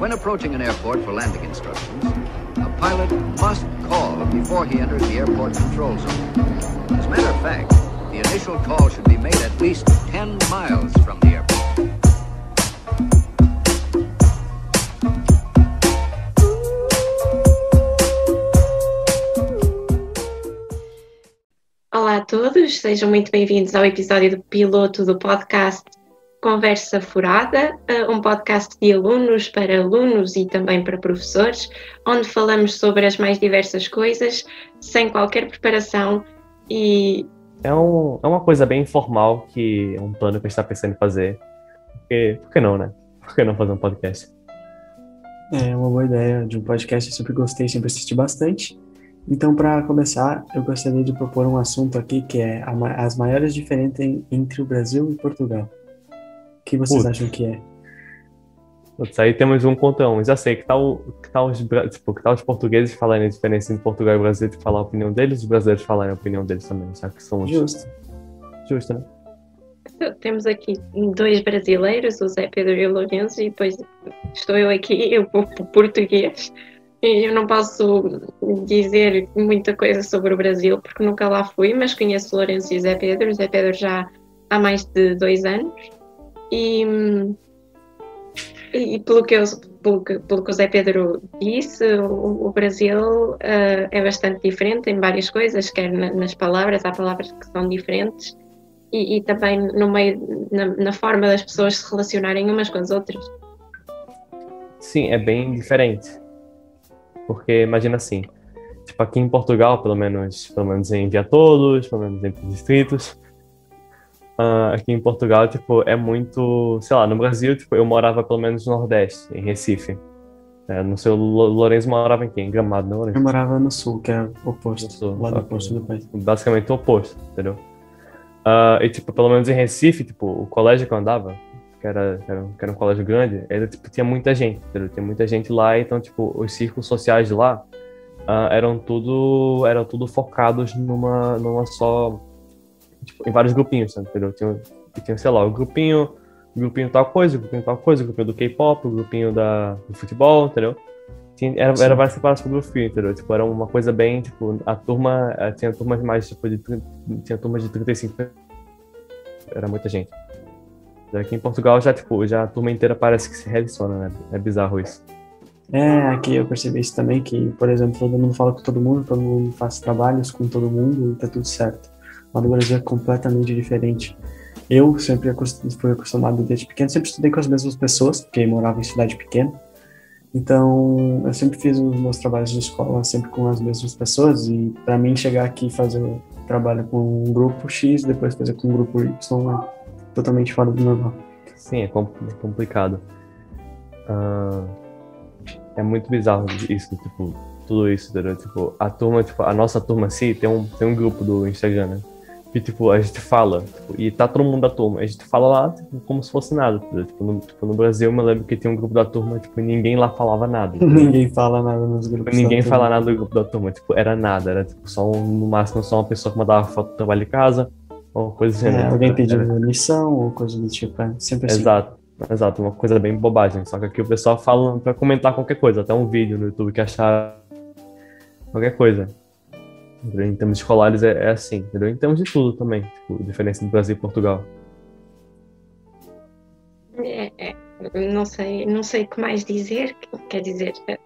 When approaching an airport for landing instructions, a pilot must call before he enters the airport control zone. As a matter of fact, the initial call should be made at least 10 miles from the airport. Olá a todos, sejam muito bem-vindos ao episódio do piloto do podcast Conversa Furada, eh, um podcast de alunos para alunos e também para professores, onde falamos sobre as mais diversas coisas, sem qualquer preparação e. É, um, é uma coisa bem informal que é um plano que a gente está pensando em fazer. Porque, por que não, né? Por que não fazer um podcast? É uma boa ideia de um podcast, eu sempre gostei, sempre assisti bastante. Então, para começar, eu gostaria de propor um assunto aqui que é as maiores diferenças entre o Brasil e Portugal. O que vocês Putz. acham que é? Putz, aí temos um contra um. Já sei que tal, que tal, os, tipo, que tal os portugueses falarem a diferença entre Portugal e Brasil de falar a opinião deles, os brasileiros falarem a opinião deles também, já que são Justo. justo, né? Temos aqui dois brasileiros, o Zé Pedro e o Lourenço, e depois estou eu aqui, eu vou para o português. E eu não posso dizer muita coisa sobre o Brasil, porque nunca lá fui, mas conheço o Lourenço e o Zé Pedro. O Zé Pedro já há mais de dois anos. E, e pelo, que eu, pelo, que, pelo que o Zé Pedro disse, o, o Brasil eh, é bastante diferente em várias coisas, quer na- nas palavras, há palavras que são diferentes, e, e também no meio, na, na forma das pessoas se relacionarem umas com as outras. Sim, é bem diferente. Porque imagina assim, tipo aqui em Portugal, pelo menos, pelo menos em Via Todos, pelo menos entre os distritos, ah, aqui em Portugal, tipo, é muito, sei lá, no Brasil, tipo, eu morava pelo menos no Nordeste, em Recife. É, não sei, o Lo- Lourenço morava em quem? Em Gramado, não, Lourenço? Eu morava no sul, que é o oposto, sul, lado oposto do país. basicamente o oposto, entendeu? Ah, e, tipo, pelo menos em Recife, tipo, o colégio que eu andava, que era, que era, um- que era um colégio grande, era, tipo, tinha muita gente, entendeu? Tinha muita gente lá, então, tipo, os círculos sociais de lá ah, eram tudo, eram tudo focados numa, numa só, tipo, em vários grupinhos, entendeu? Tinha, tinha, sei lá, o grupinho, o grupinho tal coisa, o grupinho tal coisa, o grupinho do K-pop, o grupinho da, do futebol, entendeu? Tinha, era, Sim. era vários separados por grupinho, entendeu? Tipo, era uma coisa bem, tipo, a turma, eh, tinha turmas mais, tipo, de, tinha turmas de 35 pe- era muita gente. Aqui em Portugal já, tipo, já a turma inteira parece que se relaciona, né? É bizarro isso. É, aqui eu percebi isso também, que, por exemplo, todo mundo fala com todo mundo, todo mundo faz trabalhos com todo mundo e tá tudo certo. Lá no Brasil é completamente diferente. Eu sempre fui acostumado desde pequeno, sempre estudei com as mesmas pessoas, porque morava em cidade pequena. Então, eu sempre fiz os meus trabalhos de escola sempre com as mesmas pessoas e para mim chegar aqui e fazer o trabalho com um grupo X, depois fazer com um grupo Y é totalmente fora do normal. Sim, é é complicado. Ah, é muito bizarro isso, tipo, tudo isso, entendeu? Tipo, a turma, tipo, a nossa turma assim, tem um, tem um grupo do Instagram, né? Que, tipo, a gente fala, tipo, e tá todo mundo da turma, a gente fala lá, tipo, como se fosse nada, entendeu? Tipo, no, tipo, no Brasil, eu me lembro que tinha um grupo da turma, tipo, e ninguém lá falava nada. entendeu? Ninguém fala nada nos grupos. Ninguém fala turma. nada do grupo da turma, tipo, era nada, era tipo só um, no máximo só uma pessoa que mandava foto do trabalho de casa, ou coisa do É, gênero. alguém Era- pedindo lição ou coisa do tipo, é sempre assim. Exato, exato, uma coisa bem bobagem. Só que aqui o pessoal fala pra comentar qualquer coisa, até um vídeo no YouTube que achar qualquer coisa. Entendeu? Em termos escolares é, é assim, entendeu? Em termos de tudo também, tipo, diferença do Brasil e Portugal. É, é, não sei, não sei o que mais dizer. Quer dizer, eh,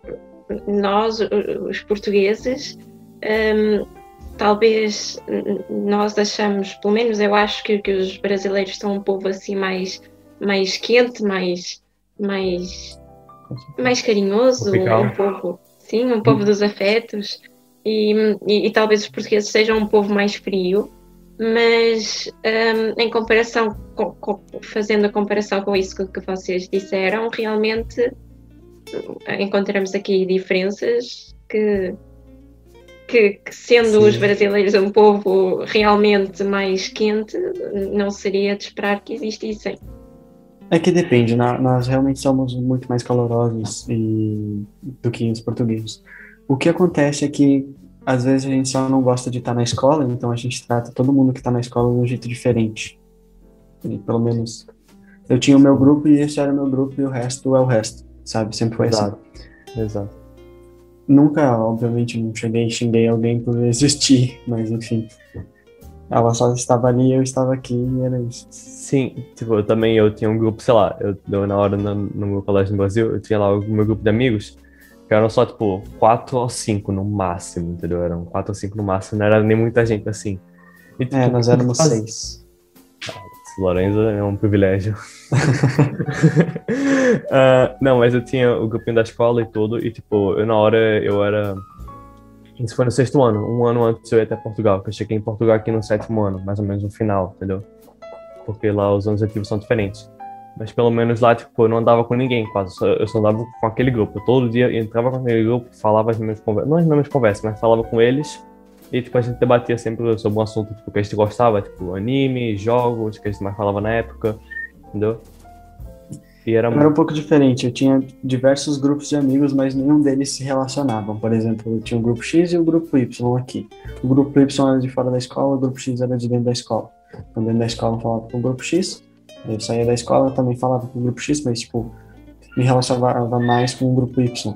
nós, os portugueses, hum, talvez hum, nós achamos, pelo menos eu acho que, que os brasileiros são um povo assim mais, mais quente, mais, mais, mais carinhoso, Tropical. um povo, sim, um povo dos afetos. E, e, e talvez os portugueses sejam um povo mais frio, mas hum, em comparação com, com- fazendo a comparação com isso que, que vocês disseram, realmente encontramos aqui diferenças que, que, que sendo Sim. os brasileiros um povo realmente mais quente, não seria de esperar que existissem. É que depende, nós realmente somos muito mais calorosos e, do que os portugueses. O que acontece é que às vezes a gente só não gosta de estar na escola, então a gente trata todo mundo que está na escola de um jeito diferente. E, pelo menos eu tinha o meu grupo e esse era o meu grupo e o resto é o resto. sabe? Sempre foi Exato. assim. Exato. Nunca, obviamente, não cheguei e xinguei alguém por existir, mas enfim. Ela só estava ali, eu estava aqui e era isso. Sim, tipo, eu também eu tinha um grupo, sei lá, eu, eu na hora no, no meu colégio no Brasil, eu tinha lá o meu grupo de amigos, eram só, tipo, quatro ou cinco no máximo, entendeu? Eram quatro ou cinco no máximo, não era nem muita gente assim. E, tipo, É, nós éramos faz- seis. Lorenzo é um privilégio. Ah, não, mas eu tinha o grupinho da escola e tudo, e tipo, eu na hora eu era. Isso foi no sexto ano, um ano antes eu ia até Portugal, que eu cheguei em Portugal aqui no sétimo ano, mais ou menos no final, entendeu? Porque lá os anos letivos são diferentes. Mas pelo menos lá, tipo, eu não andava com ninguém quase, eu só andava com aquele grupo. Eu todo dia entrava com aquele grupo, falava as mesmas conversas, não as mesmas conversas, mas falava com eles, e tipo, a gente debatia sempre sobre um assunto tipo, que a gente gostava, tipo, anime, jogos, que a gente mais falava na época, entendeu? E era era um pouco diferente. Eu tinha diversos grupos de amigos, mas nenhum deles se relacionavam. Por exemplo, eu tinha o grupo X e o grupo Y aqui. O grupo Y era de fora da escola, o grupo X era de dentro da escola. Então, dentro da escola eu falava com o grupo X, eu saía da escola também falava com o grupo X, mas, tipo, me relacionava mais com o grupo Y.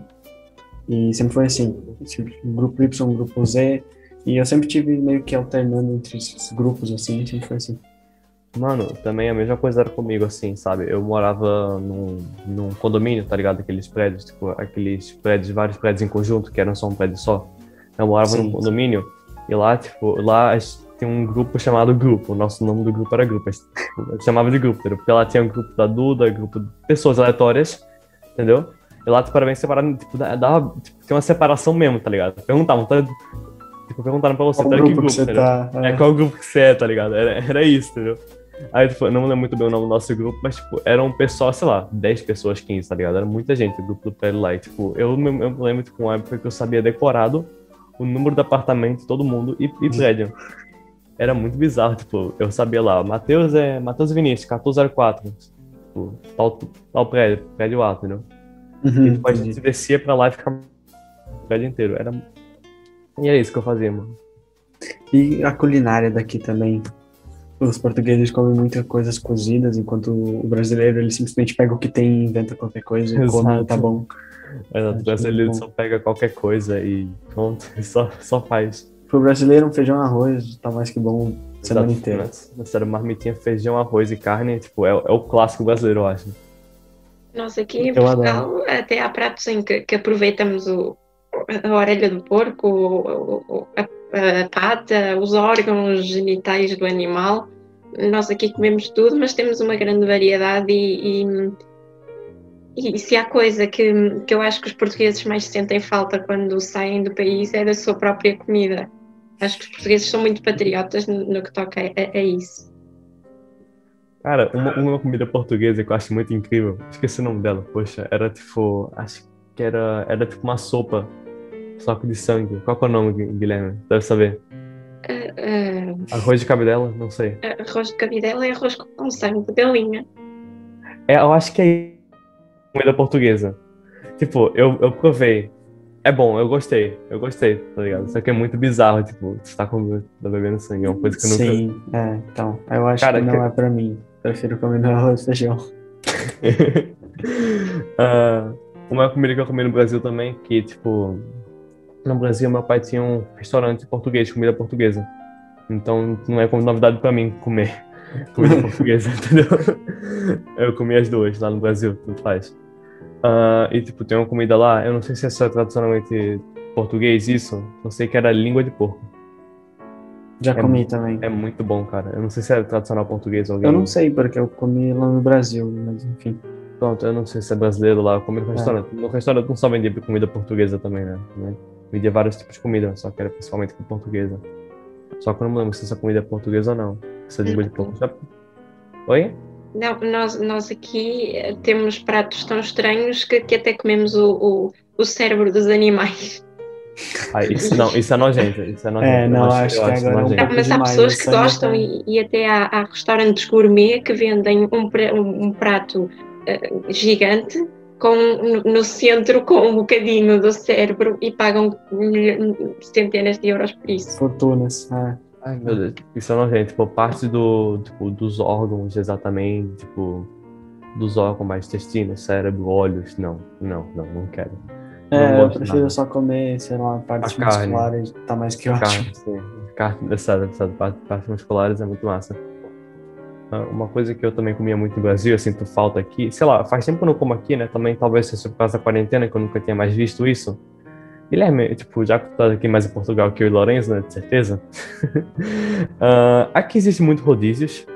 E sempre foi assim: tipo, grupo Y, grupo Z. E eu sempre tive meio que alternando entre esses grupos, assim, sempre foi assim. Mano, também a mesma coisa era comigo, assim, sabe? Eu morava num, num condomínio, tá ligado? Aqueles prédios, tipo, aqueles prédios, vários prédios em conjunto, que eram só um prédio só. Eu morava Sim. num condomínio, e lá, tipo, lá a gente tem um grupo chamado Grupo. O nosso nome do grupo era Grupo. Chamava de Grupo? Porque lá tinha um grupo da Duda, grupo de pessoas aleatórias, entendeu? E lá, tipo, era bem separado, tipo, da- dava, tipo, tinha uma separação mesmo, tá ligado? Perguntavam, tá, tipo, perguntaram pra você, Qual tá grupo que que grupo, você entendeu? tá? É, qual grupo que você é, tá ligado? Era, era isso, entendeu? Aí, tipo, não lembro muito bem o nome do nosso grupo, mas, tipo, era um pessoal, sei lá, 10 pessoas, 15, tá ligado? Era muita gente, o grupo do prédio lá. E, tipo, eu, me- eu lembro, tipo, uma época que eu sabia decorado o número do apartamento todo mundo e, e prédio. Era muito bizarro, tipo, eu sabia lá, Matheus é Matheus Vinícius, 1404. Tipo, tal, tal prédio, prédio A, entendeu? Uhum, E tipo, a gente descia pra lá e ficava o prédio inteiro. Era... E é isso que eu fazia, mano. E a culinária daqui também. Os portugueses comem muitas coisas cozidas, enquanto o brasileiro ele simplesmente pega o que tem, inventa qualquer coisa e come, Exato. tá bom. Mas o Acho brasileiro só pega qualquer coisa e pronto, só, só faz. Pro brasileiro, um feijão arroz tá mais que bom a semana Exato. inteira. Nossa, Nossa, era marmitinha, feijão, arroz e carne, tipo, é, é o clássico brasileiro, eu acho. Nós aqui em Portugal até há pratos em que, que aproveitamos o, a orelha do porco, o- o- a, a pata, os órgãos genitais do animal. Nós aqui comemos tudo, mas temos uma grande variedade e, e, e se há coisa que, que eu acho que os portugueses mais sentem falta quando saem do país é da sua própria comida. Acho que os portugueses são muito patriotas no, no que toca a, a isso. Cara, uma, uma comida portuguesa que eu acho muito incrível, esqueci o nome dela, poxa, era tipo, acho que era, era tipo uma sopa, só que de sangue. Qual que é o nome, Gui- Guilherme? Deve saber. Ah, Arroz de cabidela? Não sei. arroz de cabidela é arroz com sangue de galinha. É, eu acho que é comida portuguesa. Tipo, eu, eu provei. É bom, eu gostei. Eu gostei, tá ligado? Só que é muito bizarro, tipo, você tá, comendo, tá bebendo sangue. É uma coisa que eu nunca. Sim, é, então. Eu acho Cara, que não que- é pra mim. Prefiro comer meu arroz e feijão. Ah, uma comida que eu comi no Brasil também, que, tipo, no Brasil meu pai tinha um restaurante português, comida portuguesa. Então não é como novidade pra mim comer comida portuguesa, entendeu? Eu comi as duas lá no Brasil, tudo faz. Ah, e, tipo, tem uma comida lá, eu não sei se é só tradicionalmente português isso, eu sei que era língua de porco. Já É comi também. É muito bom, cara. Eu não sei se é tradicional português ou alguém. Eu não sei, porque eu comi lá no Brasil, mas enfim. Pronto, eu não sei se é brasileiro lá, eu comi no É. restaurante. No restaurante não só vendia comida portuguesa também, né? Vendia vários tipos de comida, só que era principalmente com portuguesa. Só que eu não lembro se essa comida é portuguesa ou não. Essa língua de porco. Já- Oi? Não, nós, nós aqui eh, temos pratos tão estranhos que, que até comemos o, o, o cérebro dos animais. Ah, isso, não, isso é nojento. Isso é nojento. É, não, acho, acho que agora é. Não, mas há pessoas que gostam e, e até há, há restaurantes gourmet que vendem um, um, prato eh, gigante com, no, centro com um bocadinho do cérebro e pagam centenas de euros por isso. Fortunas. É. Ai, meu Deus. Isso é nojento. Tipo, parte do, tipo, dos órgãos exatamente, tipo... dos órgãos mais intestinos, cérebro, olhos. Não, não, não, não quero. Não É, eu prefiro nada. só comer, sei lá, partes A carne. musculares, tá mais que ótimo. Carne, sim. Carne, essa parte, partes musculares é muito massa. Ah, Uma coisa que eu também comia muito no Brasil, eu sinto falta aqui, sei lá, faz tempo que eu não como aqui, né? Também talvez seja por causa da quarentena, que eu nunca tinha mais visto isso. Guilherme, tipo, já que tu tá aqui mais em Portugal que eu e Lourenço, né? De certeza. Ah, aqui existe muito rodízios.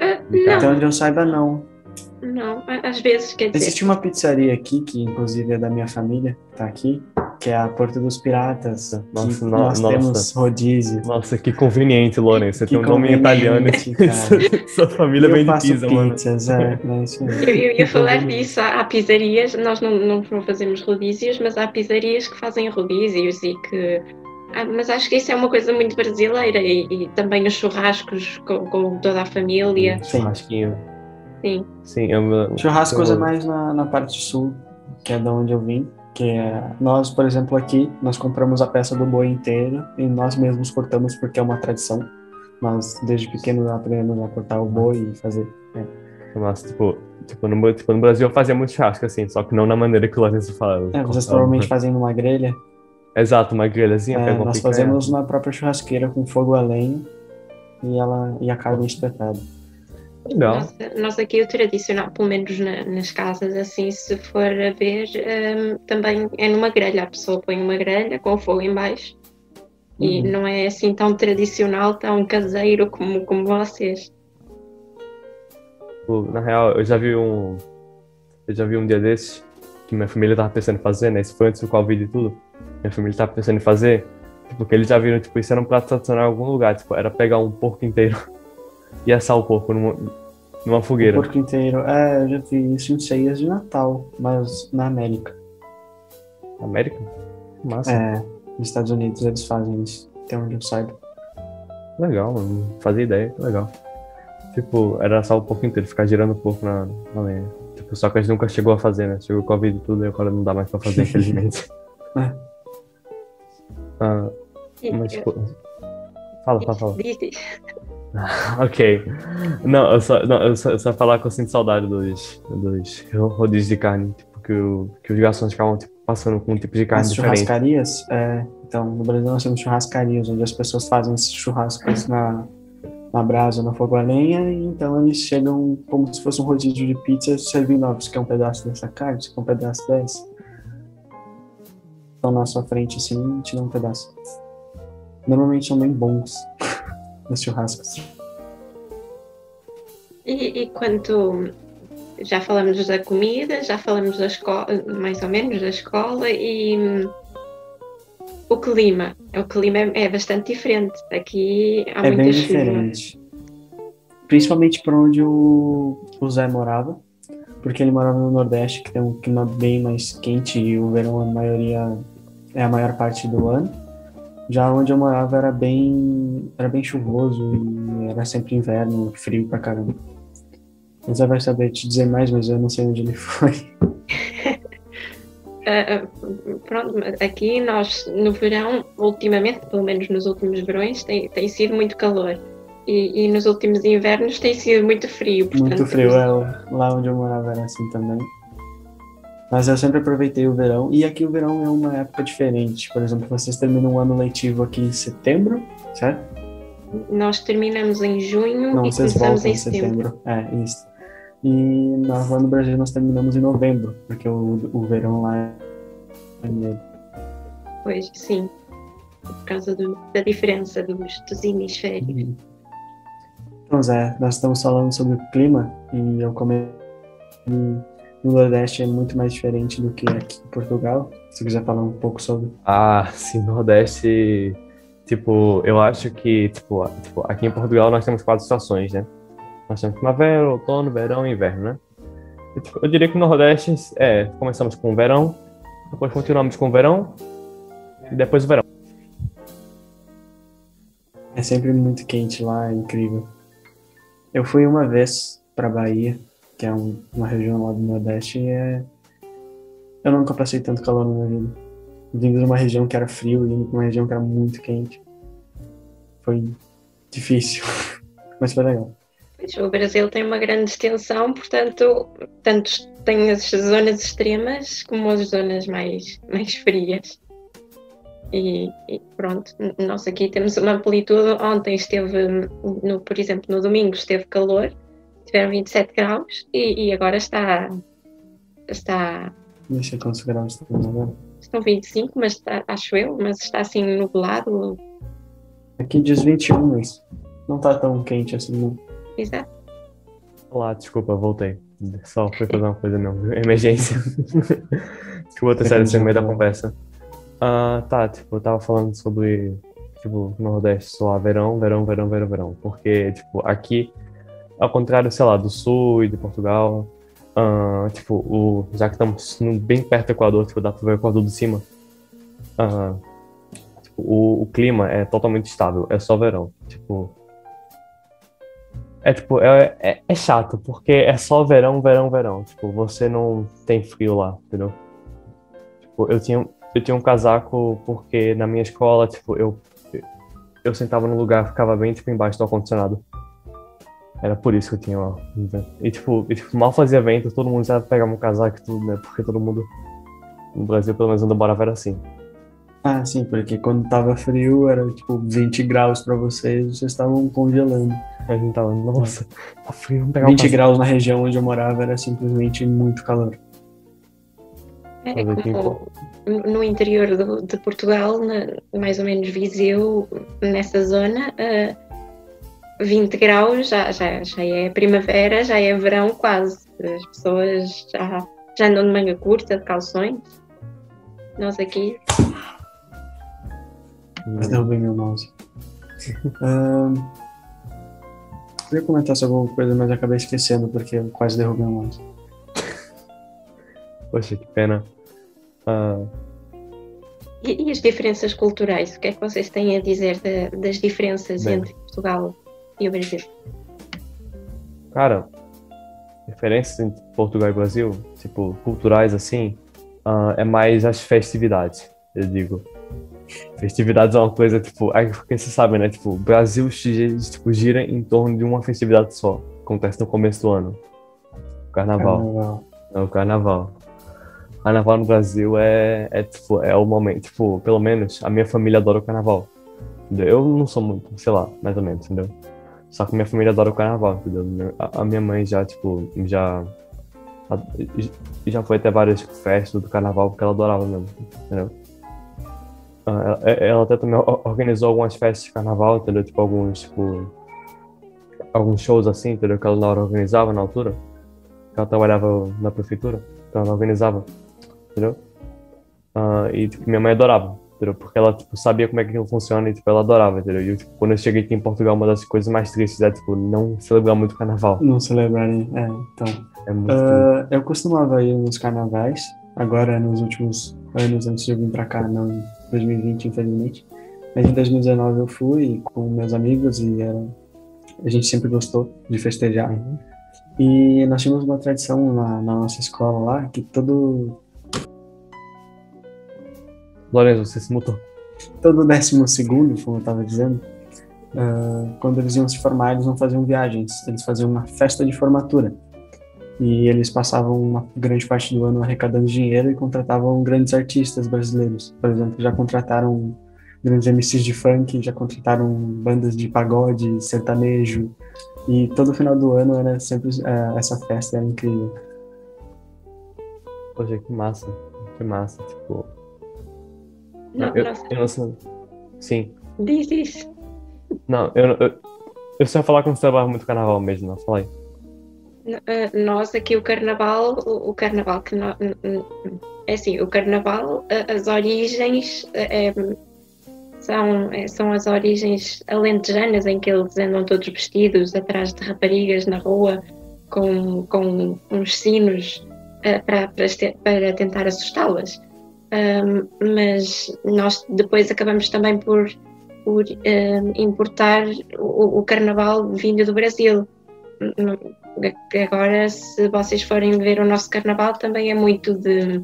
Ah, Até não, onde eu saiba, não. não, às vezes quer dizer. Existe uma pizzaria aqui, que inclusive é da minha família, que tá aqui, que é a Porta dos Piratas. Nossa, que no- nós nossa. temos rodízio. Noa que conveniente, Lourenço. Você Que tem um nome italiano. Sua família vem de faço pizza, mano. pizzas, é, é isso aí. Eu, eu ia falar disso, há, pizzarias, nós não, não, fazemos rodízios, mas há pizzarias que fazem rodízios e que. ah, mas acho que isso é uma coisa muito brasileira e, e também os churrascos com, com toda a família. Sim. Churrasquinho. Sim. Sim, eu, Churrasco eu- usa mais na, na parte sul, que é da onde eu vim. Que é, nós, por exemplo, aqui, nós compramos a peça do boi inteiro e nós mesmos cortamos porque é uma tradição. Nós, desde pequeno, aprendemos a cortar o boi e fazer. Nossa, tipo, tipo, no, tipo, no Brasil eu fazia muito churrasco, assim, só que não na maneira que o Lourenço fala. É, vocês provavelmente fazem numa grelha. Exato, uma grelhazinha, É, nós picanha. fazemos na própria churrasqueira com fogo a lenha e, ela, e a carne espetada. Legal. Nós, nós aqui o tradicional, pelo menos na- nas casas, assim, se for a ver, hum, também é numa grelha. A pessoa põe uma grelha com fogo em baixo e Uhum. não é assim tão tradicional, tão caseiro como, como vocês. Na real, eu já vi um. Eu já vi um dia desses que minha família tava pensando em fazer, né? Isso foi antes do Covid e tudo. Minha família tava pensando em fazer. Tipo, que eles já viram, tipo, isso era um prato tradicional em algum lugar. Tipo, era pegar um porco inteiro e assar o porco numa, numa O fogueira. porco inteiro. É, eu já vi isso em ceias de Natal, mas na América. América? Massa. É, nos Estados Unidos eles fazem isso, até onde eu saiba. Legal, mano. Fazia ideia. Legal. Tipo, era assar o porco inteiro, ficar girando o porco na, na lenha. Tipo, só que a gente nunca chegou a fazer, né? Chegou o Covid e tudo e agora não dá mais pra fazer, infelizmente. É. Ah, mas, tipo... Fala, fala, fala. Ok. Não, eu só, não, eu só, eu só falar que eu sinto saudade dos, dos rodízios de carne. Tipo, que, o, que os garçons ficavam tipo, passando com um tipo de carne As diferente. churrascarias, é, então no Brasil nós temos churrascarias, onde as pessoas fazem esses churrascos na, na brasa, no fogo a lenha, e então eles chegam como se fosse um rodízio de pizza, servindo, ó, você quer um pedaço dessa carne, você quer um pedaço dessa. Estão na sua frente assim te dão um pedaço. Normalmente são bem bons os churrascos. E, e quanto já falamos da comida, já falamos da escola, mais ou menos da escola e hum, o clima. O clima é, é bastante diferente. Aqui há É muita bem chuva. diferente. Principalmente por onde o, o Zé morava, porque ele morava no Nordeste, que tem um clima bem mais quente e o verão a maioria é a maior parte do ano. Já onde eu morava era bem era bem chuvoso e era sempre inverno, frio pra caramba. Zé vai saber te dizer mais, mas eu não sei onde ele foi. Ah, ah, pronto, mas aqui nós no verão, ultimamente, pelo menos nos últimos verões, tem, tem sido muito calor. E, e nos últimos invernos tem sido muito frio. Muito portanto, frio, é, lá onde eu morava era assim também. Mas eu sempre aproveitei o verão, e aqui o verão é uma época diferente. Por exemplo, vocês terminam um ano letivo aqui em setembro, certo? Nós terminamos em junho Não, e vocês começamos voltam em em setembro. setembro. É, isso. E nós lá no Brasil nós terminamos em novembro, porque o, o verão lá é. Pois, sim. Por causa do- da diferença dos, dos hemisférios. Então, Zé, nós estamos falando sobre o clima, e eu comentei que no Nordeste é muito mais diferente do que aqui em Portugal. Se você quiser falar um pouco sobre. Ah, sim, Nordeste. Tipo, eu acho que, tipo, tipo, aqui em Portugal nós temos quatro estações, né? Nós temos primavera, outono, verão e inverno, né? E, tipo, eu diria que no Nordeste, é, começamos com o verão, depois continuamos com o verão, e depois o verão. É sempre muito quente lá, é incrível. Eu fui uma vez pra Bahia, que é um- uma região lá do Nordeste, e é... eu nunca passei tanto calor na minha vida. Vindo de uma região que era frio e pra uma região que era muito quente. Foi difícil, mas foi legal. O Brasil tem uma grande extensão, portanto, tanto tem as zonas extremas como as zonas mais, mais frias. E, e pronto, nós aqui temos uma amplitude. Ontem esteve, no, por exemplo, no domingo esteve calor, tiveram 27 graus e, e agora está, está, Não sei quantos graus estamos agora. estão 25, mas está, acho eu, mas está assim nublado. Aqui diz 21, mas não tá tão quente assim, não. Exato. Olá, desculpa, voltei. Só fui fazer uma coisa mesmo, emergência. desculpa ter saído assim no meio da conversa. Ah, tá, tipo, eu tava falando sobre, tipo, Nordeste só verão, verão, verão, verão, verão. Porque, tipo, aqui, ao contrário, sei lá, do Sul e de Portugal, ah, tipo, o, já que estamos no- bem perto do Equador, tipo, dá pra ver o Equador de cima, ah, tipo, o, o clima é totalmente estável, é só verão. Tipo, é tipo, é, é, é chato, porque é só verão, verão, verão. Tipo, você não tem frio lá, entendeu? Tipo, eu tinha, eu tinha um casaco porque na minha escola, tipo, eu, eu sentava num lugar, ficava bem, tipo, embaixo do ar-condicionado. Era por isso que eu tinha, ó. E, tipo, e, tipo, mal fazia vento, todo mundo já pegava um casaco e tudo, né? Porque todo mundo, no Brasil, pelo menos onde eu morava, era assim. Ah, sim, porque quando tava frio era tipo 20 graus pra vocês, vocês estavam congelando. A gente tava, nossa, tá frio, vamos pegar um 20 casaco. graus na região onde eu morava era simplesmente muito calor. É como no interior do- de Portugal, na- mais ou menos Viseu, nessa zona, ah, 20 graus já, já, já é primavera, já é verão quase. As pessoas já, já andam de manga curta, de calções. Nós aqui, Mas derrubei meu mouse. Ahn, eu ia comentar sobre alguma coisa, mas acabei esquecendo porque eu quase derrubei o mouse. Poxa, que pena. Ah, e, e as diferenças culturais? O que é que vocês têm a dizer da- das diferenças Bem. entre Portugal e o Brasil? Cara, diferenças entre Portugal e Brasil, tipo, culturais assim, ah, é mais as festividades, eu digo. Festividades é uma coisa, tipo, aí porque você sabe, né? Tipo, o Brasil tipo, gira em torno de uma festividade só. Acontece no começo do ano. O carnaval. Carnaval. É o carnaval. Carnaval no Brasil é, é, tipo, é o momento. Tipo, pelo menos a minha família adora o carnaval. Entendeu? Eu não sou muito, sei lá, mais ou menos, entendeu? Só que minha família adora o carnaval, entendeu? A, minha mãe já, tipo, já. já foi até várias festas do carnaval porque ela adorava mesmo, entendeu? Ah, Ela, ela até também organizou algumas festas de carnaval, entendeu? Tipo, alguns, tipo. Alguns shows assim, entendeu? Que ela organizava na altura. Ela trabalhava na prefeitura, então ela organizava, entendeu? Ah, e tipo, minha mãe adorava, entendeu? Porque ela tipo, sabia como é que aquilo funciona e tipo, ela adorava, entendeu? E tipo, quando eu cheguei aqui em Portugal, uma das coisas mais tristes é tipo, não celebrar muito o carnaval. Não celebrarem, é, então. É muito. Ah, eu costumava ir nos carnavais, agora nos últimos anos, antes de eu vir pra cá, não em 2020, infelizmente. Mas em 2019 eu fui com meus amigos e era, a gente sempre gostou de festejar. E nós tínhamos uma tradição na, na nossa escola lá, que todo, Lourenço, você se mutou. todo décimo segundo, como eu estava dizendo, ah, quando eles iam se formar, eles não faziam viagens, eles faziam uma festa de formatura. E eles passavam uma grande parte do ano arrecadando dinheiro e contratavam grandes artistas brasileiros. Por exemplo, já contrataram grandes MCs de funk, já contrataram bandas de pagode, sertanejo. E todo final do ano era sempre ah, essa festa, era incrível. Poxa, que massa. Que massa, tipo. Não, eu, eu não sei. Sim. diz isso. Não, eu, eu, eu só ia falar que não celebrava muito carnaval mesmo, não. Falei. Uh, nós aqui o carnaval, o, o carnaval que é assim, o carnaval, a- as origens é, são, são as origens alentejanas em que eles andam todos vestidos atrás de raparigas na rua com, com uns sinos para, para, para tentar assustá-las. Um, mas nós depois acabamos também por, por um, importar o, o carnaval vindo do Brasil. Agora, se vocês forem ver o nosso carnaval, também é muito de,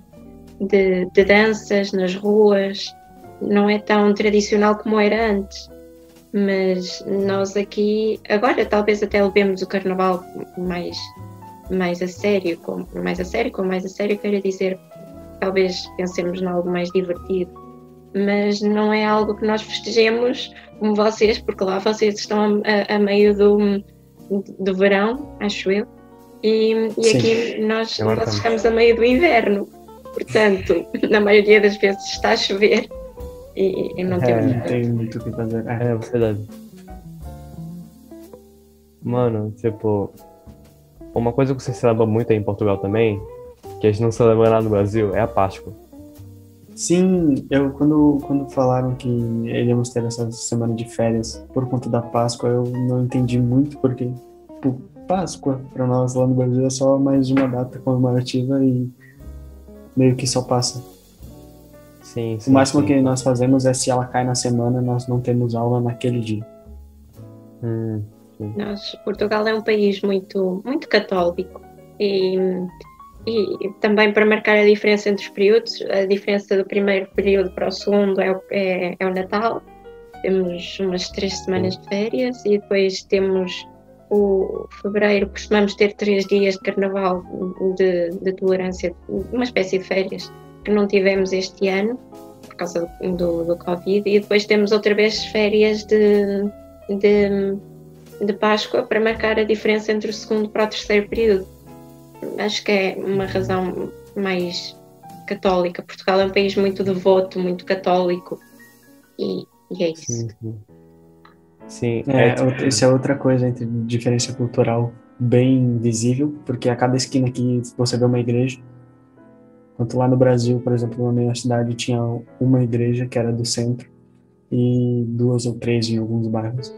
de, de danças nas ruas, não é tão tradicional como era antes. Mas nós aqui, agora talvez até levemos o carnaval mais, mais a sério, com, mais a sério, com mais a sério, quero dizer, talvez pensemos em algo mais divertido. Mas não é algo que nós festejemos como vocês, porque lá vocês estão a, a meio do, do verão, acho eu, e, e aqui nós, nós estamos. a meio do inverno. Portanto, na maioria das vezes está a chover e, e não É, temos. Não tem muito o que fazer. É. É verdade. Mano, tipo, uma coisa que você celebra muito aí em Portugal também, que a gente não celebra lá no Brasil, é a Páscoa. Sim, eu quando, quando falaram que iríamos ter essa semana de férias por conta da Páscoa, eu não entendi muito porque tipo, Páscoa para nós lá no Brasil é só mais uma data comemorativa e meio que só passa. Sim, sim. O máximo sim. que nós fazemos é se ela cai na semana, nós não temos aula naquele dia. Hum, Nós, Portugal é um país muito, muito católico e, e também para marcar a diferença entre os períodos, a diferença do primeiro período para o segundo é, o- é, é o Natal. Temos umas três semanas de férias e depois temos o fevereiro, costumamos ter três dias de carnaval de, de tolerância, uma espécie de férias que não tivemos este ano por causa do, do, do Covid e depois temos outra vez férias de, de de Páscoa para marcar a diferença entre o segundo para o terceiro período. Acho que é uma razão mais católica. Portugal é um país muito devoto, muito católico e, e é isso. sim, sim. Sim, É, é, tipo, isso é outra coisa entre diferença cultural bem visível, porque a cada esquina aqui você vê uma igreja. Enquanto lá no Brasil, por exemplo, na minha cidade tinha uma igreja que era do centro e duas ou três em alguns bairros.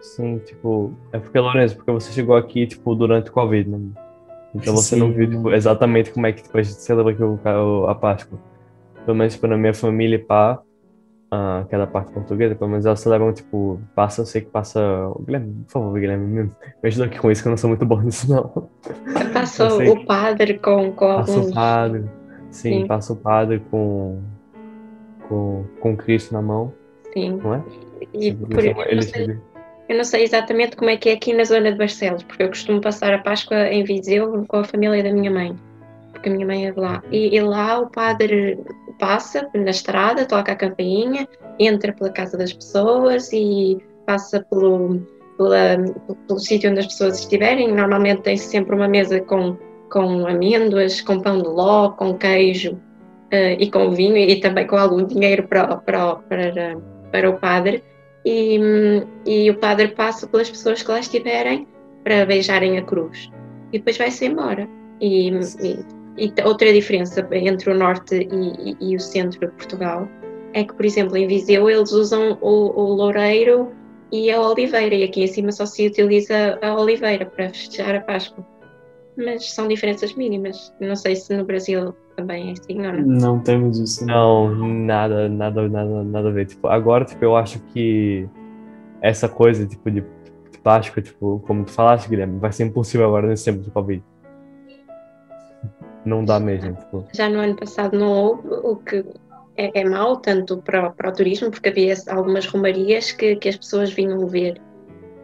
Sim, tipo, é porque, Lourenço, porque você chegou aqui, tipo, durante o Covid, né? Então você não Sim. viu, tipo, exatamente como é que tipo, a gente celebra aqui o, a Páscoa. Pelo menos, tipo, na minha família, pá, ah, que é da parte portuguesa, pelo menos elas celebram, tipo, passa, eu sei que passa... Guilherme, por favor, Guilherme, me, me ajuda aqui com isso, que eu não sou muito bom nisso, não. Passa Eu sei o padre com, com Passa alguns. o padre, sim, Sim. passa o padre com, com, com Cristo na mão, Sim. não é? E por, eu, eu não sei exatamente como é que é aqui na zona de Barcelos, porque eu costumo passar a Páscoa em Viseu com a família da minha mãe, porque a minha mãe é de lá. E, e lá o padre passa na estrada, toca a campainha, entra pela casa das pessoas e passa pelo, pela- pelo sítio onde as pessoas estiverem. Normalmente tem sempre uma mesa com, com amêndoas, com pão de ló, com queijo eh, e com vinho e também com algum dinheiro para, para, para, para o padre. E, e o padre passa pelas pessoas que lá estiverem para beijarem a cruz e depois vai-se embora. E, e- e outra diferença entre o norte e- e o centro de Portugal é que, por exemplo, em Viseu eles usam o, o loureiro e a oliveira, e aqui em cima só se utiliza a oliveira para festejar a Páscoa. Mas são diferenças mínimas. Não sei se no Brasil também assim não. Não temos isso. né? Não, nada, nada, nada, nada a ver. Tipo, agora, tipo, eu acho que essa coisa, tipo, de, de Páscoa, tipo, como tu falaste, Guilherme, vai ser impossível agora nesse tempo de Covid. Não dá mesmo, tipo. Já no ano passado não houve, o que é, é mau, tanto para, o- para o turismo, porque havia algumas romarias que, que as pessoas vinham ver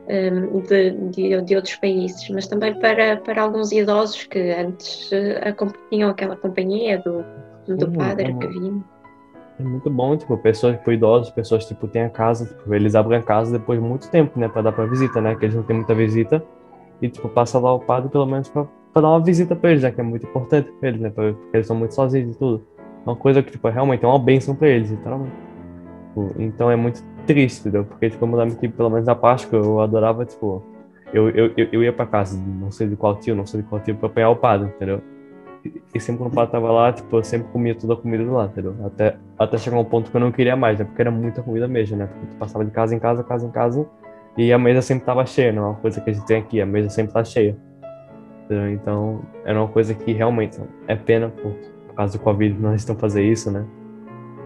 de, de, de outros países, mas também para, para alguns idosos que antes eh, tinham aquela companhia do, do Sim, padre é que vinha. É muito bom, tipo, pessoas, tipo, idosos, pessoas, tipo, têm a casa, tipo, eles abrem a casa depois de muito tempo, né, pra dar pra visita, né, que eles não têm muita visita, e, tipo, passa lá o padre, pelo menos, pra dar uma visita pra eles, né, que é muito importante pra eles, né, pra- porque eles são muito sozinhos e tudo. Uma coisa que, tipo, é realmente é uma bênção pra eles, literalmente. Tipo, então é muito triste, entendeu? Porque, tipo, eu me lembro que, pelo menos na Páscoa, eu adorava, tipo, eu, eu, eu, ia pra casa, não sei de qual tio, não sei de qual tio, pra apanhar o padre, entendeu? E- E sempre quando o padre tava lá, tipo, eu sempre comia toda a comida de lá, entendeu? Até, até chegar um ponto que eu não queria mais, né? Porque era muita comida mesmo, né? Porque tu passava de casa em casa, casa em casa, e a mesa sempre tava cheia, não é uma coisa que a gente tem aqui, a mesa sempre tá cheia. Entendeu? Então, era uma coisa que realmente é pena, por, por causa do Covid, nós estamos fazer isso, né?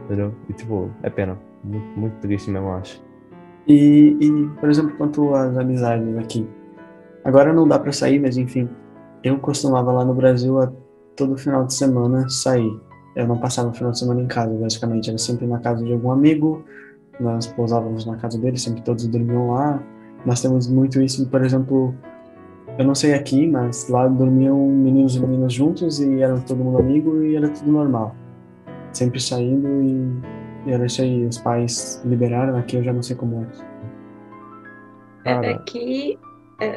Entendeu? E, tipo, é pena. Muito, muito triste mesmo, eu acho. E, e, por exemplo, quanto às amizades aqui. Agora não dá pra sair, mas enfim. Eu costumava lá no Brasil a todo final de semana sair. Eu não passava o final de semana em casa, basicamente. Era sempre na casa de algum amigo, nós pousávamos na casa deles, sempre todos dormiam lá. Nós temos muito isso, por exemplo, eu não sei aqui, mas lá dormiam meninos e meninas juntos e eram todo mundo amigo e era tudo normal. Sempre saindo e, e isso aí. Os pais liberaram, aqui eu já não sei como é. Aqui,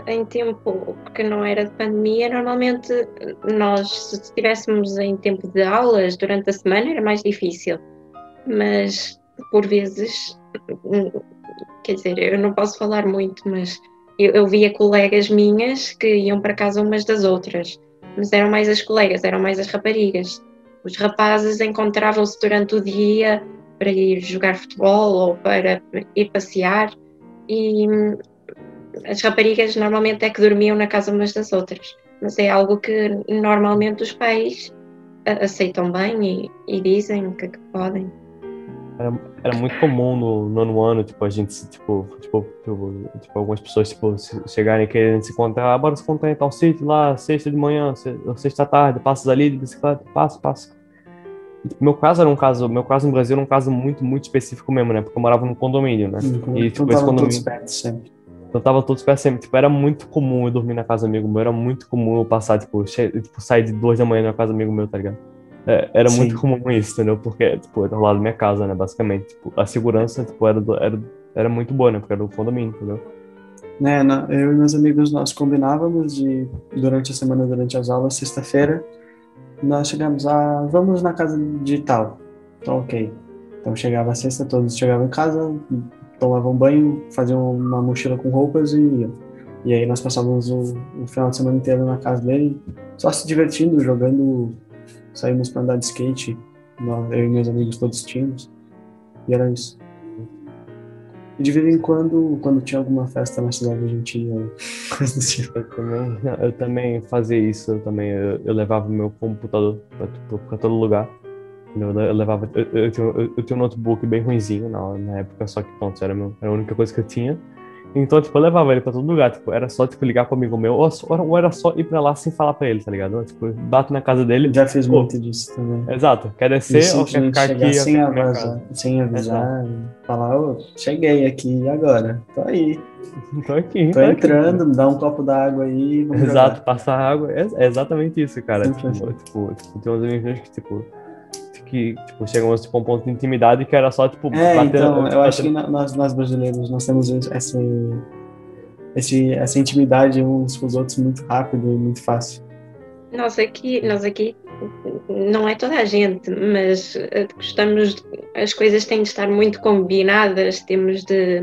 em tempo que não era de pandemia, normalmente nós, se estivéssemos em tempo de aulas durante a semana, era mais difícil. Mas, por vezes, quer dizer, eu não posso falar muito, mas eu, eu via colegas minhas que iam para casa umas das outras, mas eram mais as colegas, eram mais as raparigas. Os rapazes encontravam-se durante o dia para ir jogar futebol ou para ir passear e hum, as raparigas normalmente é que dormiam na casa umas das outras, mas é algo que normalmente os pais aceitam bem e, e dizem que, que podem. Era, era, muito comum no nono ano, tipo, a gente, tipo, tipo, tipo, tipo algumas pessoas, tipo, chegarem querendo se encontrar, ah, bora se encontrar em tal sítio lá, sexta de manhã, sexta tarde, passas ali de bicicleta, passa, passa. Meu caso era um caso, meu caso no Brasil era um caso muito, muito específico mesmo, né, porque eu morava num condomínio, né, uhum. e, tipo, esse condomínio... Perto, sempre. Então tava todos perto sempre, tipo, era muito comum eu dormir na casa do amigo meu, era muito comum eu passar, tipo, che... tipo sair de duas da manhã na casa do amigo meu, tá ligado? É, era Sim. muito comum isso, entendeu? Porque, tipo, era lado da minha casa, né, basicamente. Tipo, a segurança, tipo, era, do, era, era muito boa, né, porque era do condomínio, entendeu? Né, eu e meus amigos, nós combinávamos de, durante a semana, durante as aulas, sexta-feira, nós chegamos a, vamos na casa de tal. Então, ok. Então, chegava a sexta, todos chegavam em casa, tomavam banho, faziam uma mochila com roupas e iam. E aí nós passávamos o, o final de semana inteiro na casa dele, só se divertindo, jogando saímos para andar de skate, eu e meus amigos todos tínhamos, e era isso. E de vez em quando, quando tinha alguma festa na cidade, a gente ia, do tipo. Eu também, eu também fazia isso, eu também, eu, eu levava o meu computador para todo lugar. Eu, eu levava, eu, eu, tinha, eu, eu tinha um notebook bem ruimzinho na, na época, só que pronto, era, meu, era a única coisa que eu tinha. Então, tipo, eu levava ele pra todo lugar. Tipo, era só, tipo, ligar pro amigo meu, ou, ou era só ir pra lá sem falar pra ele, tá ligado? Tipo, bato na casa dele. Já fiz muito disso também. Exato. Quer descer ou quer ficar aqui? Sem avisar, sem avisar. Falar, ô, oh, cheguei aqui, e agora? Tô aí. Tô aqui. Tô, tô entrando, aqui. dá um copo d'água aí. Exato, passar água. É, é, exatamente isso, cara. Tipo, assim. tipo, tipo, tem uns amigos que, tipo, que tipo, chegamos tipo, a um ponto de intimidade que era só tipo é, bater, então, eu acho que nós, nós brasileiros nós temos essa, esse, essa intimidade uns com os outros muito rápido e muito fácil. Nós aqui, nós aqui não é toda a gente, mas eh, gostamos, as coisas têm de estar muito combinadas, temos de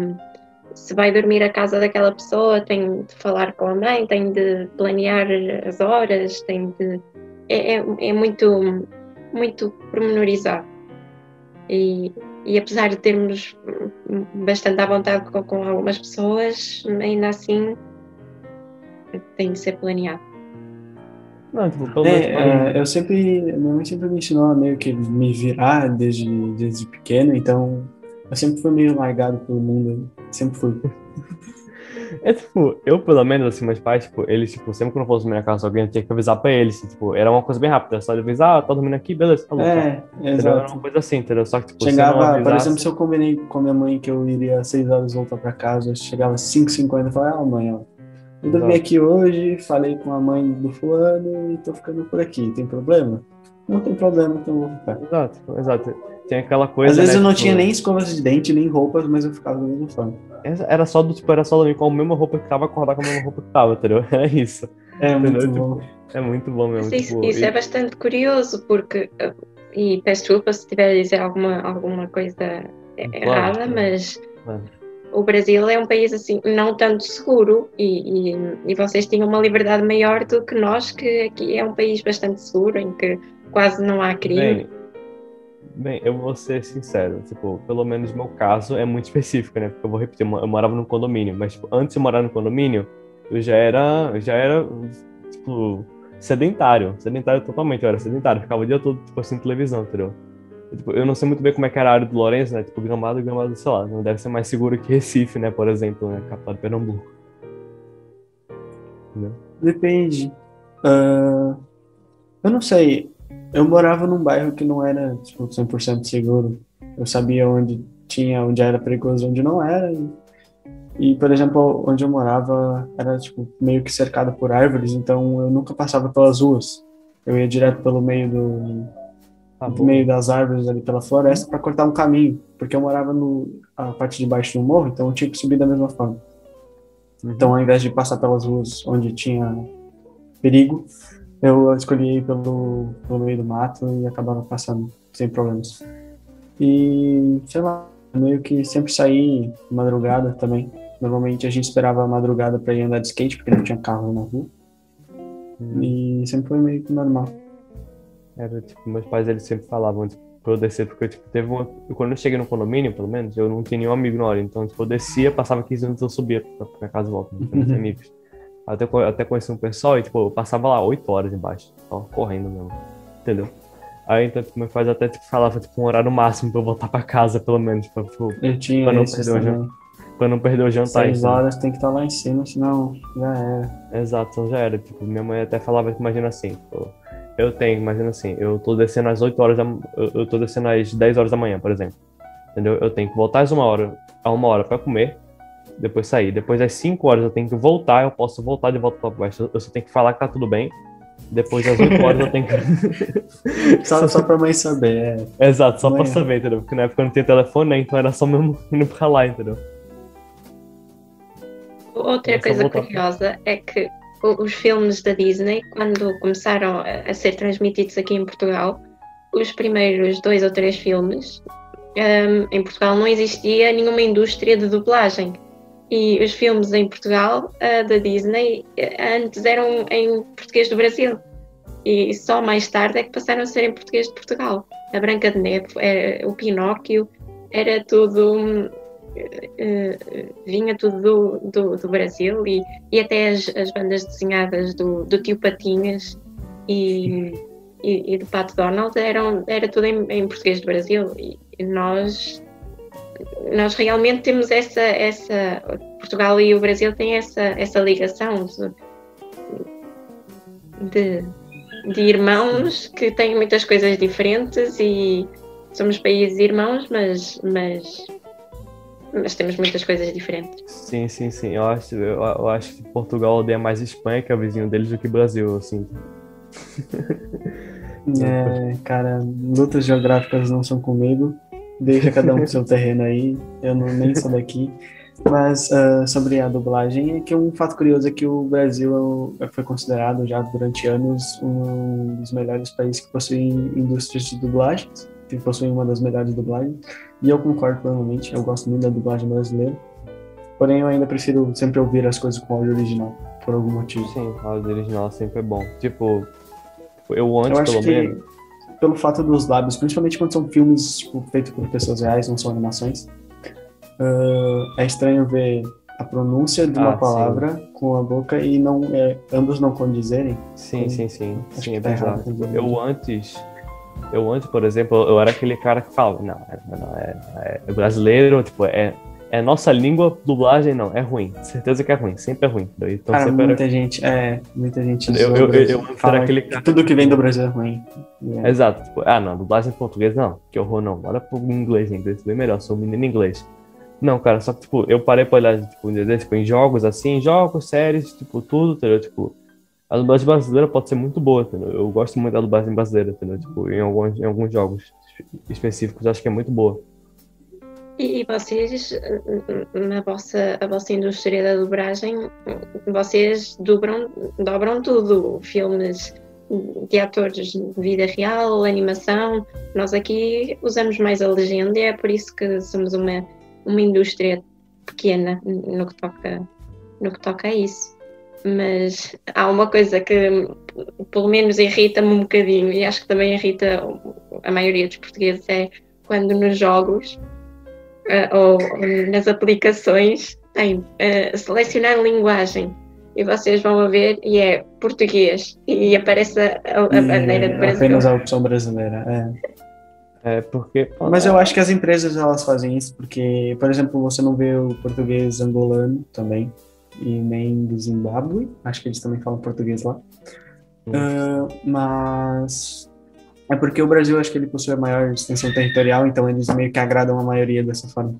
se vai dormir à casa daquela pessoa, tem de falar com a mãe, tem de planear as horas, tem de é, é, é muito muito pormenorizado. E, e apesar de termos bastante à vontade com, com algumas pessoas, ainda assim tem de ser planeado. Não, tipo, pelo é, é, eu sempre, minha mãe sempre me ensinou a meio que me virar desde, desde pequeno, então eu sempre fui meio largado pelo mundo, sempre fui. É tipo, eu pelo menos, assim, meus pais, tipo, eles, tipo, sempre que eu fosse na minha casa alguém, tinha que avisar pra eles, tipo, era uma coisa bem rápida, só de avisar, ah, tá dormindo aqui, beleza, tá louco. É, exato. Era uma coisa assim, entendeu? Só que, tipo, chegava, avisasse... por exemplo, se eu combinei com a minha mãe que eu iria às 6 horas voltar pra casa, chegava às 5h50 e falava, ah, mãe, ó, eu dormi aqui hoje, falei com a mãe do fulano e tô ficando por aqui, tem problema? Não tem problema, então eu vou ficar. Exato, exato. Tem aquela coisa. Às vezes né, eu não tipo... tinha nem escovas de dente, nem roupas, mas eu ficava da mesma forma. Era só do tipo, era só dormir com a mesma roupa que tava, acordar com a mesma roupa que tava, entendeu? É isso. É entendeu? muito bom. é muito bom mesmo. Isso, tipo, isso e... é bastante curioso, porque. E peço desculpa se estiver a dizer alguma, alguma coisa claro, errada, claro. mas. Claro. O Brasil é um país assim não tanto seguro e, e, e vocês tinham uma liberdade maior do que nós, que aqui é um país bastante seguro, em que quase não há crime. Bem, Bem, eu vou ser sincero, tipo, pelo menos no meu caso é muito específico, né? Porque eu vou repetir, eu morava num condomínio, mas tipo, antes de morar no condomínio, eu já era, já era, tipo, sedentário, sedentário totalmente, eu era sedentário, ficava o dia todo, tipo, assim, televisão, entendeu? Eu, tipo, eu não sei muito bem como é que era a área do Lourenço, né? Tipo, Gramado, Gramado, sei lá, não deve ser mais seguro que Recife, né? Por exemplo, né? Capital de Pernambuco. Entendeu? Depende. Uh, eu não sei eu morava num bairro que não era tipo, 100% seguro. Eu sabia onde tinha onde era perigoso onde não era. E, e, por exemplo, onde eu morava era tipo meio que cercado por árvores, então eu nunca passava pelas ruas. Eu ia direto pelo meio do, Tá meio das árvores ali pela floresta para cortar um caminho, porque eu morava no a parte de baixo do morro, então eu tinha que subir da mesma forma. Então, ao invés de passar pelas ruas onde tinha perigo, eu escolhi pelo, pelo meio do mato e acabava passando sem problemas. E, sei lá, meio que sempre saí madrugada também. Normalmente a gente esperava a madrugada para ir andar de skate, porque não tinha carro na rua. Hum. E sempre foi meio que normal. Era, tipo, meus pais, eles sempre falavam, tipo, pra eu descer, porque, tipo, teve uma... Quando eu cheguei no condomínio, pelo menos, eu não tinha nenhum amigo na hora, então, tipo, eu descia, passava 15 minutos, eu subia pra, pra casa e volta, né? Não tinha amigos. Até, até conheci um pessoal e, tipo, eu passava lá 8 horas embaixo, só correndo mesmo, entendeu? Aí, então, tipo, meus pais até, tipo, falavam, tipo, um horário máximo pra eu voltar pra casa, pelo menos, pra, tipo, Eu tinha Pra não perder o também. pra não perder o jantar. Seis horas tem que estar lá em cima, senão já era. Exato, então já era. Tipo, minha mãe até falava, imagina assim, tipo, eu tenho, imagina assim, eu tô descendo às 8 horas da eu, eu tô descendo às 10 horas da manhã, por exemplo. Entendeu? Eu tenho que voltar às uma hora, a uma hora pra comer, depois sair. Depois às 5 horas eu tenho que voltar, eu posso voltar de volta pra baixo. Eu só tenho que falar que tá tudo bem. Depois às 8 horas eu tenho que. Só, só pra mãe saber, é. Exato, só pra Amanhã. saber, entendeu? Porque na época eu não tinha telefone, né? Então era só mesmo indo pra lá, entendeu? Outra É coisa voltar. curiosa é que o- os filmes da Disney, quando começaram a, ser transmitidos aqui em Portugal, os primeiros dois ou três filmes, hum, em Portugal não existia nenhuma indústria de dublagem. E os filmes em Portugal, ah, da Disney, antes eram em português do Brasil. E só mais tarde é que passaram a ser em português de Portugal. A Branca de Neve, era, o Pinóquio, era tudo. eh, vinha tudo do, do, do Brasil e, e até as, as bandas desenhadas do, do Tio Patinhas e, e, e do Pato Donald eram, era tudo em, em português do Brasil e nós nós realmente temos essa, essa Portugal e o Brasil têm essa, essa ligação de, de irmãos que têm muitas coisas diferentes e somos países irmãos, mas, mas, mas temos muitas coisas diferentes. Sim, sim, sim. Eu acho, eu, eu acho que Portugal odeia mais Espanha, que é o vizinho deles, do que Brasil, assim. É, cara, lutas geográficas não são comigo. Deixa cada um pro seu terreno aí. Eu não, nem sou daqui. Mas ah, sobre a dublagem, é que um fato curioso é que o Brasil é o- foi considerado já durante anos um dos melhores países que possuem indústrias de dublagens, que possuem uma das melhores dublagens. E eu concordo plenamente, eu gosto muito da dublagem brasileira. Porém, eu ainda prefiro sempre ouvir as coisas com áudio original, por algum motivo. Sim, o áudio original sempre é bom. Tipo, eu antes, Eu pelo que menos. Pelo fato dos lábios, principalmente quando são filmes tipo, feitos por pessoas reais, não são animações, ah, é estranho ver a pronúncia de uma Ah, sim. palavra com a boca e não é, ambos não condizerem. Sim, sim, sim. Acho Sim, que é tá errado, Eu antes. Eu antes, por exemplo, eu era aquele cara que falava, não, é- não é, é brasileiro, tipo, é, é nossa língua, dublagem, não, é ruim. Certeza que é ruim, sempre é ruim. Então Cara, sempre era muita gente, é, muita gente Eu- eu- eu- eu fala era aquele que cara- tudo que vem do Brasil é ruim. É. Exato. Tipo, ah, não, dublagem em português não. Que horror não. Bora pro inglês, inglês bem melhor. Sou um menino inglês. Não, cara, só que, tipo, eu parei pra olhar, tipo, tipo, em jogos assim, jogos, séries, tipo, tudo, entendeu? Tipo, a dublagem brasileira pode ser muito boa, entendeu? Eu gosto muito da dublagem brasileira, entendeu? Tipo, em alguns, em alguns jogos específicos, acho que é muito boa. E, vocês, na vossa, a vossa indústria da dobragem, vocês dobram, dobram tudo, filmes de atores de vida real, animação. Nós aqui usamos mais a legenda e é por isso que somos uma, uma indústria pequena no que toca, no que toca a isso. Mas há uma coisa que pelo menos irrita-me um bocadinho e acho que também irrita a maioria dos portugueses é quando nos jogos eh, ou nas aplicações tem eh, selecionar linguagem e vocês vão a ver e é português e aparece a, a E bandeira do Brasil. apenas a opção brasileira. É. É, porque. Mas eu acho que as empresas elas fazem isso porque, por exemplo, você não vê o português angolano também e nem do Zimbábue. Acho que eles também falam português lá. Ah, mas É porque o Brasil, acho que ele possui a maior extensão territorial, então eles meio que agradam a maioria dessa forma.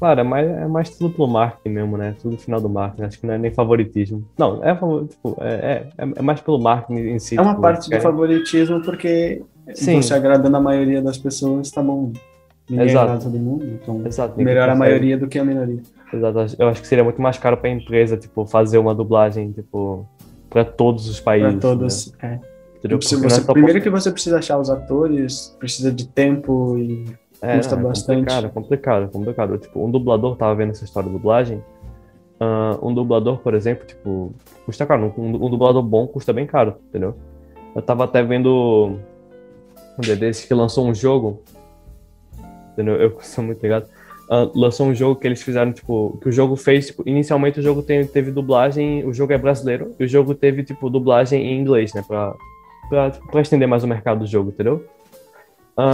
Claro, é mais, é mais tudo pelo marketing mesmo, né? Tudo no final do marketing. Acho que não é nem favoritismo. Não, é, tipo, é, é, é mais pelo marketing em si. É uma tipo, parte do favoritismo porque Sim. você agradando a maioria das pessoas, tá bom. Ninguém Exato. agrada todo mundo, então Exato. melhor a maioria do que a minoria. Exato. Eu acho que seria muito mais caro pra empresa, tipo, fazer uma dublagem, tipo, pra todos os países. Para todos. É. Entendeu? Porque você- é só primeiro que você precisa achar os atores, precisa de tempo e É, Custa não, é bastante. complicado, complicado, complicado. Tipo, um dublador, tava vendo essa história de dublagem. ah, um dublador, por exemplo, tipo, custa caro. Um, um dublador bom custa bem caro, entendeu? Eu tava até vendo um dia desses que lançou um jogo. Entendeu? Eu sou muito ligado. Ah, lançou um jogo que eles fizeram, tipo, que o jogo fez, tipo, inicialmente o jogo tem- teve dublagem, o jogo é brasileiro, e o jogo teve, tipo, dublagem em inglês, né, pra, pra, pra estender mais o mercado do jogo, entendeu?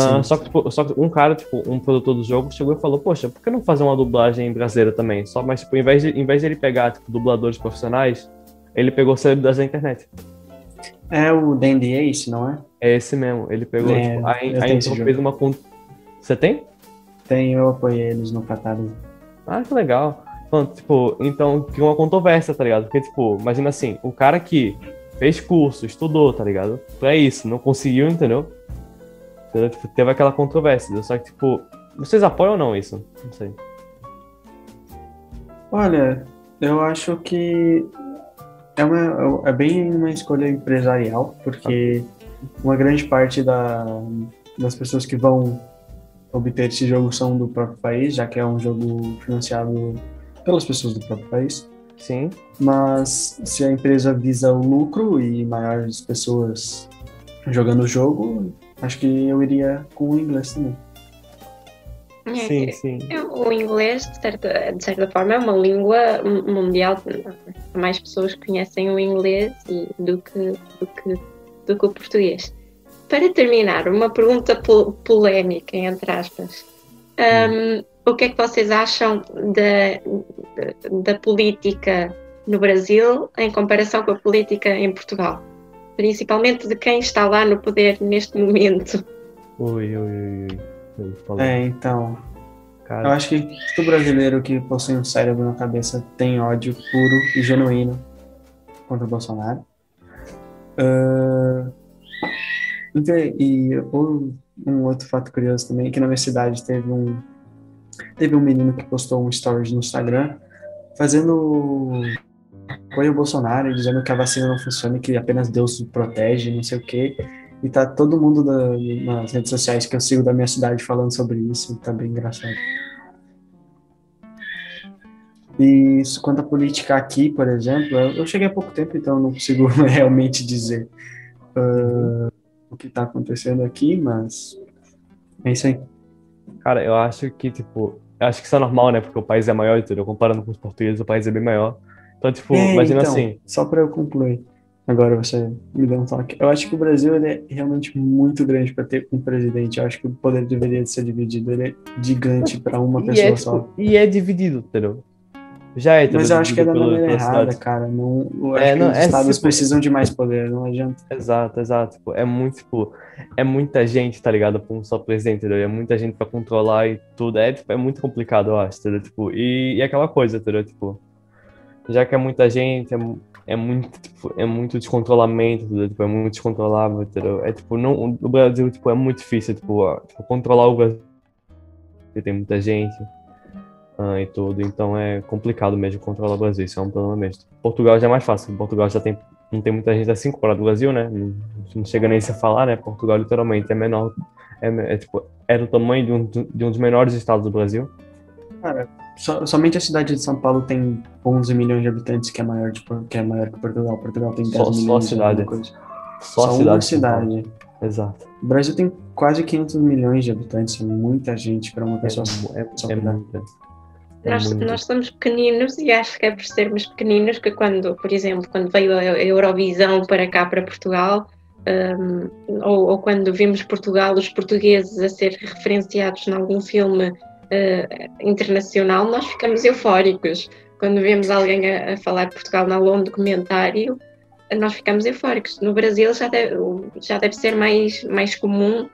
Sim. só, que, tipo, só que um cara, tipo, um produtor do jogo, chegou e falou, poxa, por que não fazer uma dublagem brasileira também? Só, mas, tipo, em vez de, em vez de ele pegar, tipo, dubladores profissionais, ele pegou celebridades da internet. É o Dandy Ace, não é? É esse mesmo, ele pegou, É, tipo, aí, tenho esse então fez uma... Você tem? Tem, eu apoiei eles no catálogo. Ah, que legal. Então, tipo, então criou uma controvérsia, tá ligado? Porque, tipo, imagina assim, o cara que fez curso, estudou, tá ligado? Pra isso, não conseguiu, entendeu? Entendeu? Tipo, teve aquela controvérsia. entendeu? Só que, tipo, vocês apoiam ou não isso? Não sei. Olha, eu acho que é, uma, é bem uma escolha empresarial, porque uma grande parte da, das pessoas que vão obter esse jogo são do próprio país, já que é um jogo financiado pelas pessoas do próprio país. Sim. Mas se a empresa visa o lucro e maiores pessoas jogando o jogo, acho que eu iria com o inglês também. É, Sim, sim. O inglês, de certa, de certa forma, é uma língua mundial. Mais pessoas conhecem o inglês e- do, que, do, que, do que o português. Para terminar, uma pergunta po- polémica, entre aspas. Um, o que é que vocês acham da, da, política no Brasil em comparação com a política em Portugal? Principalmente de quem está lá no poder neste momento. Ui, ui, ui, ui. Ui, falou. É, então, eu Cara, acho que todo brasileiro que possui um cérebro na cabeça tem ódio puro e genuíno contra o Bolsonaro. Então, e o- um outro fato curioso também, é que na minha cidade teve um teve um menino que postou um stories no Instagram fazendo apoio ao Bolsonaro dizendo que a vacina não funciona que apenas Deus protege, não sei o quê. E tá todo mundo da- nas redes sociais que eu sigo da minha cidade falando sobre isso, tá bem engraçado. E isso, quanto à política aqui, por exemplo, eu, cheguei há pouco tempo, então não consigo realmente dizer ah, o que tá acontecendo aqui, mas é isso aí. cara, eu acho que, tipo, eu acho que isso é normal, né? Porque o país é maior, entendeu? Comparando com os portugueses, o país é bem maior. Então, tipo, É, imagina então, assim. Só para eu concluir, agora você me deu um toque. Eu acho que o Brasil ele é realmente muito grande para ter um presidente. Eu acho que o poder deveria ser dividido. Ele é gigante para uma E pessoa é, só. tipo, e é dividido, entendeu? Já é? Mas eu acho que é da pela- maneira errada, cara. Não, eu É, acho não, que os é estados tipo- precisam de mais poder, não adianta. Exato, exato. Tipo, é muito, tipo, é muita gente, tá ligado? Pra um só presidente, entendeu? É muita gente pra controlar e tudo. É, tipo, é muito complicado, eu acho, entendeu? Tipo, e, e aquela coisa, entendeu? Tipo, já que é muita gente, é, é muito, tipo, é muito descontrolamento, entendeu? Tipo, é muito descontrolável, entendeu? É, tipo, não, o Brasil, tipo, é muito difícil, tipo, ó, tipo, controlar o Brasil. Porque tem muita gente ah, e tudo, então é complicado mesmo controlar o Brasil, isso é um problema mesmo. Portugal já é mais fácil, Portugal já tem não tem muita gente assim comparado ao Brasil, né? Não, não chega nem a se falar, né? Portugal literalmente é menor, é, é, tipo, é do tamanho de um, de um dos menores estados do Brasil. Cara, so- somente a cidade de São Paulo tem 11 milhões de habitantes, que é maior, de Por- que é maior que Portugal. Portugal tem 10 Só- só milhões. de cidade. alguma coisa. Só, Só cidade. uma de cidade. Exato. O Brasil tem quase 500 milhões de habitantes, é muita gente para uma É, pessoa. é, só é cuidar. muita. Nós, nós somos pequeninos e acho que é por sermos pequeninos que quando, por exemplo, quando veio a Eurovisão para cá, para Portugal, hum, ou, ou quando vimos Portugal, os portugueses a ser referenciados em algum filme eh, internacional, nós ficamos eufóricos. Quando vemos alguém a, a falar de Portugal em algum documentário, nós ficamos eufóricos. No Brasil já deve, já deve ser mais, mais comum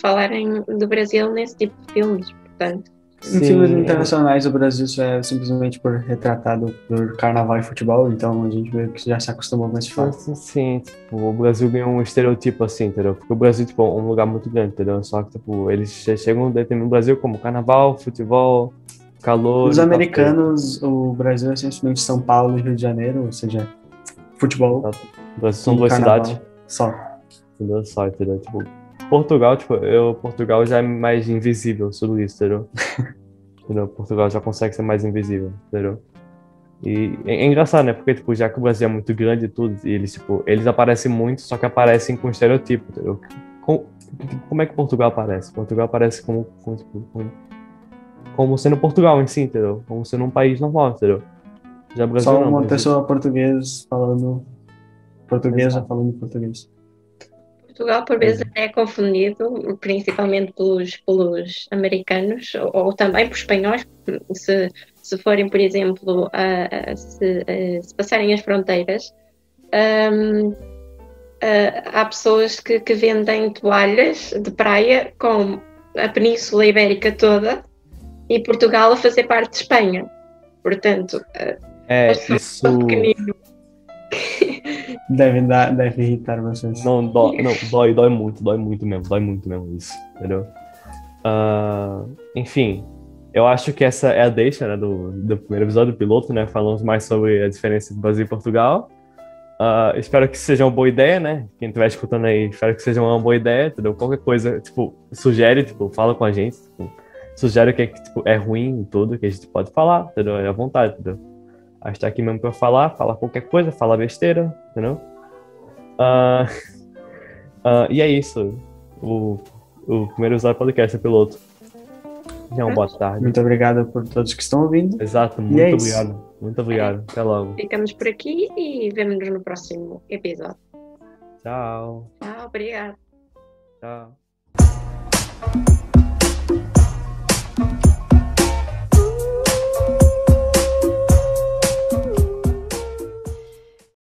falarem do Brasil nesse tipo de filmes, portanto. Em filmes internacionais, o Brasil é simplesmente por retratado por carnaval e futebol, então a gente meio que já se acostumou com esse fato. Sim, sim, tipo, o Brasil ganhou um estereotipo assim, entendeu? Porque o Brasil, tipo, é um lugar muito grande, entendeu? Só que, tipo, eles chegam no Brasil como carnaval, futebol, calor. Os americanos, o Brasil é simplesmente São Paulo e Rio de Janeiro, ou seja, futebol. O Brasil são duas cidades. Só. Entendeu? Só, entendeu? Tipo, Portugal, tipo, eu, Portugal já é mais invisível sobre isso, entendeu? entendeu? Portugal já consegue ser mais invisível, entendeu? E é, é, engraçado, né? Porque, tipo, já que o Brasil é muito grande e tudo, e eles, tipo, eles aparecem muito, só que aparecem com estereotipo, entendeu? Com, como é que Portugal aparece? Portugal aparece como, como, tipo, como, como, sendo Portugal em si, entendeu? Como sendo um país normal, entendeu? Já Brasil Só uma pessoa portuguesa falando portuguesa falando português. Portugal, por vezes, é confundido, principalmente pelos, pelos americanos ou, ou também por espanhóis, se, se forem, por exemplo, a, a, se, a, se, passarem as fronteiras. Um, há pessoas que, que vendem toalhas de praia com a Península Ibérica toda e Portugal a fazer parte de Espanha. Portanto, é, isso. Deve, dar, deve irritar vocês. Não, dó, não, dói, dói muito, dói muito mesmo, dói muito mesmo isso, entendeu? Uh, enfim, eu acho que essa é a deixa né, do, do primeiro episódio do piloto, né? Falamos mais sobre a diferença entre Brasil e Portugal. Uh, espero que seja uma boa ideia, né? Quem estiver escutando aí, espero que seja uma boa ideia, entendeu? Qualquer coisa, tipo, sugere, tipo, fala com a gente, tipo, sugere o que é, tipo, é ruim e tudo, que a gente pode falar, entendeu? É à vontade, entendeu? A gente tá aqui mesmo pra falar, falar qualquer coisa, falar besteira, entendeu? Uh, uh, e é isso. O, o primeiro usar podcast é piloto. Então, boa tarde. Muito obrigado por todos que estão ouvindo. Exato, muito é obrigado. Isso. Muito obrigado. Até logo. Ficamos por aqui e vemos-nos no próximo episódio. Tchau. Tchau, obrigado. Tchau.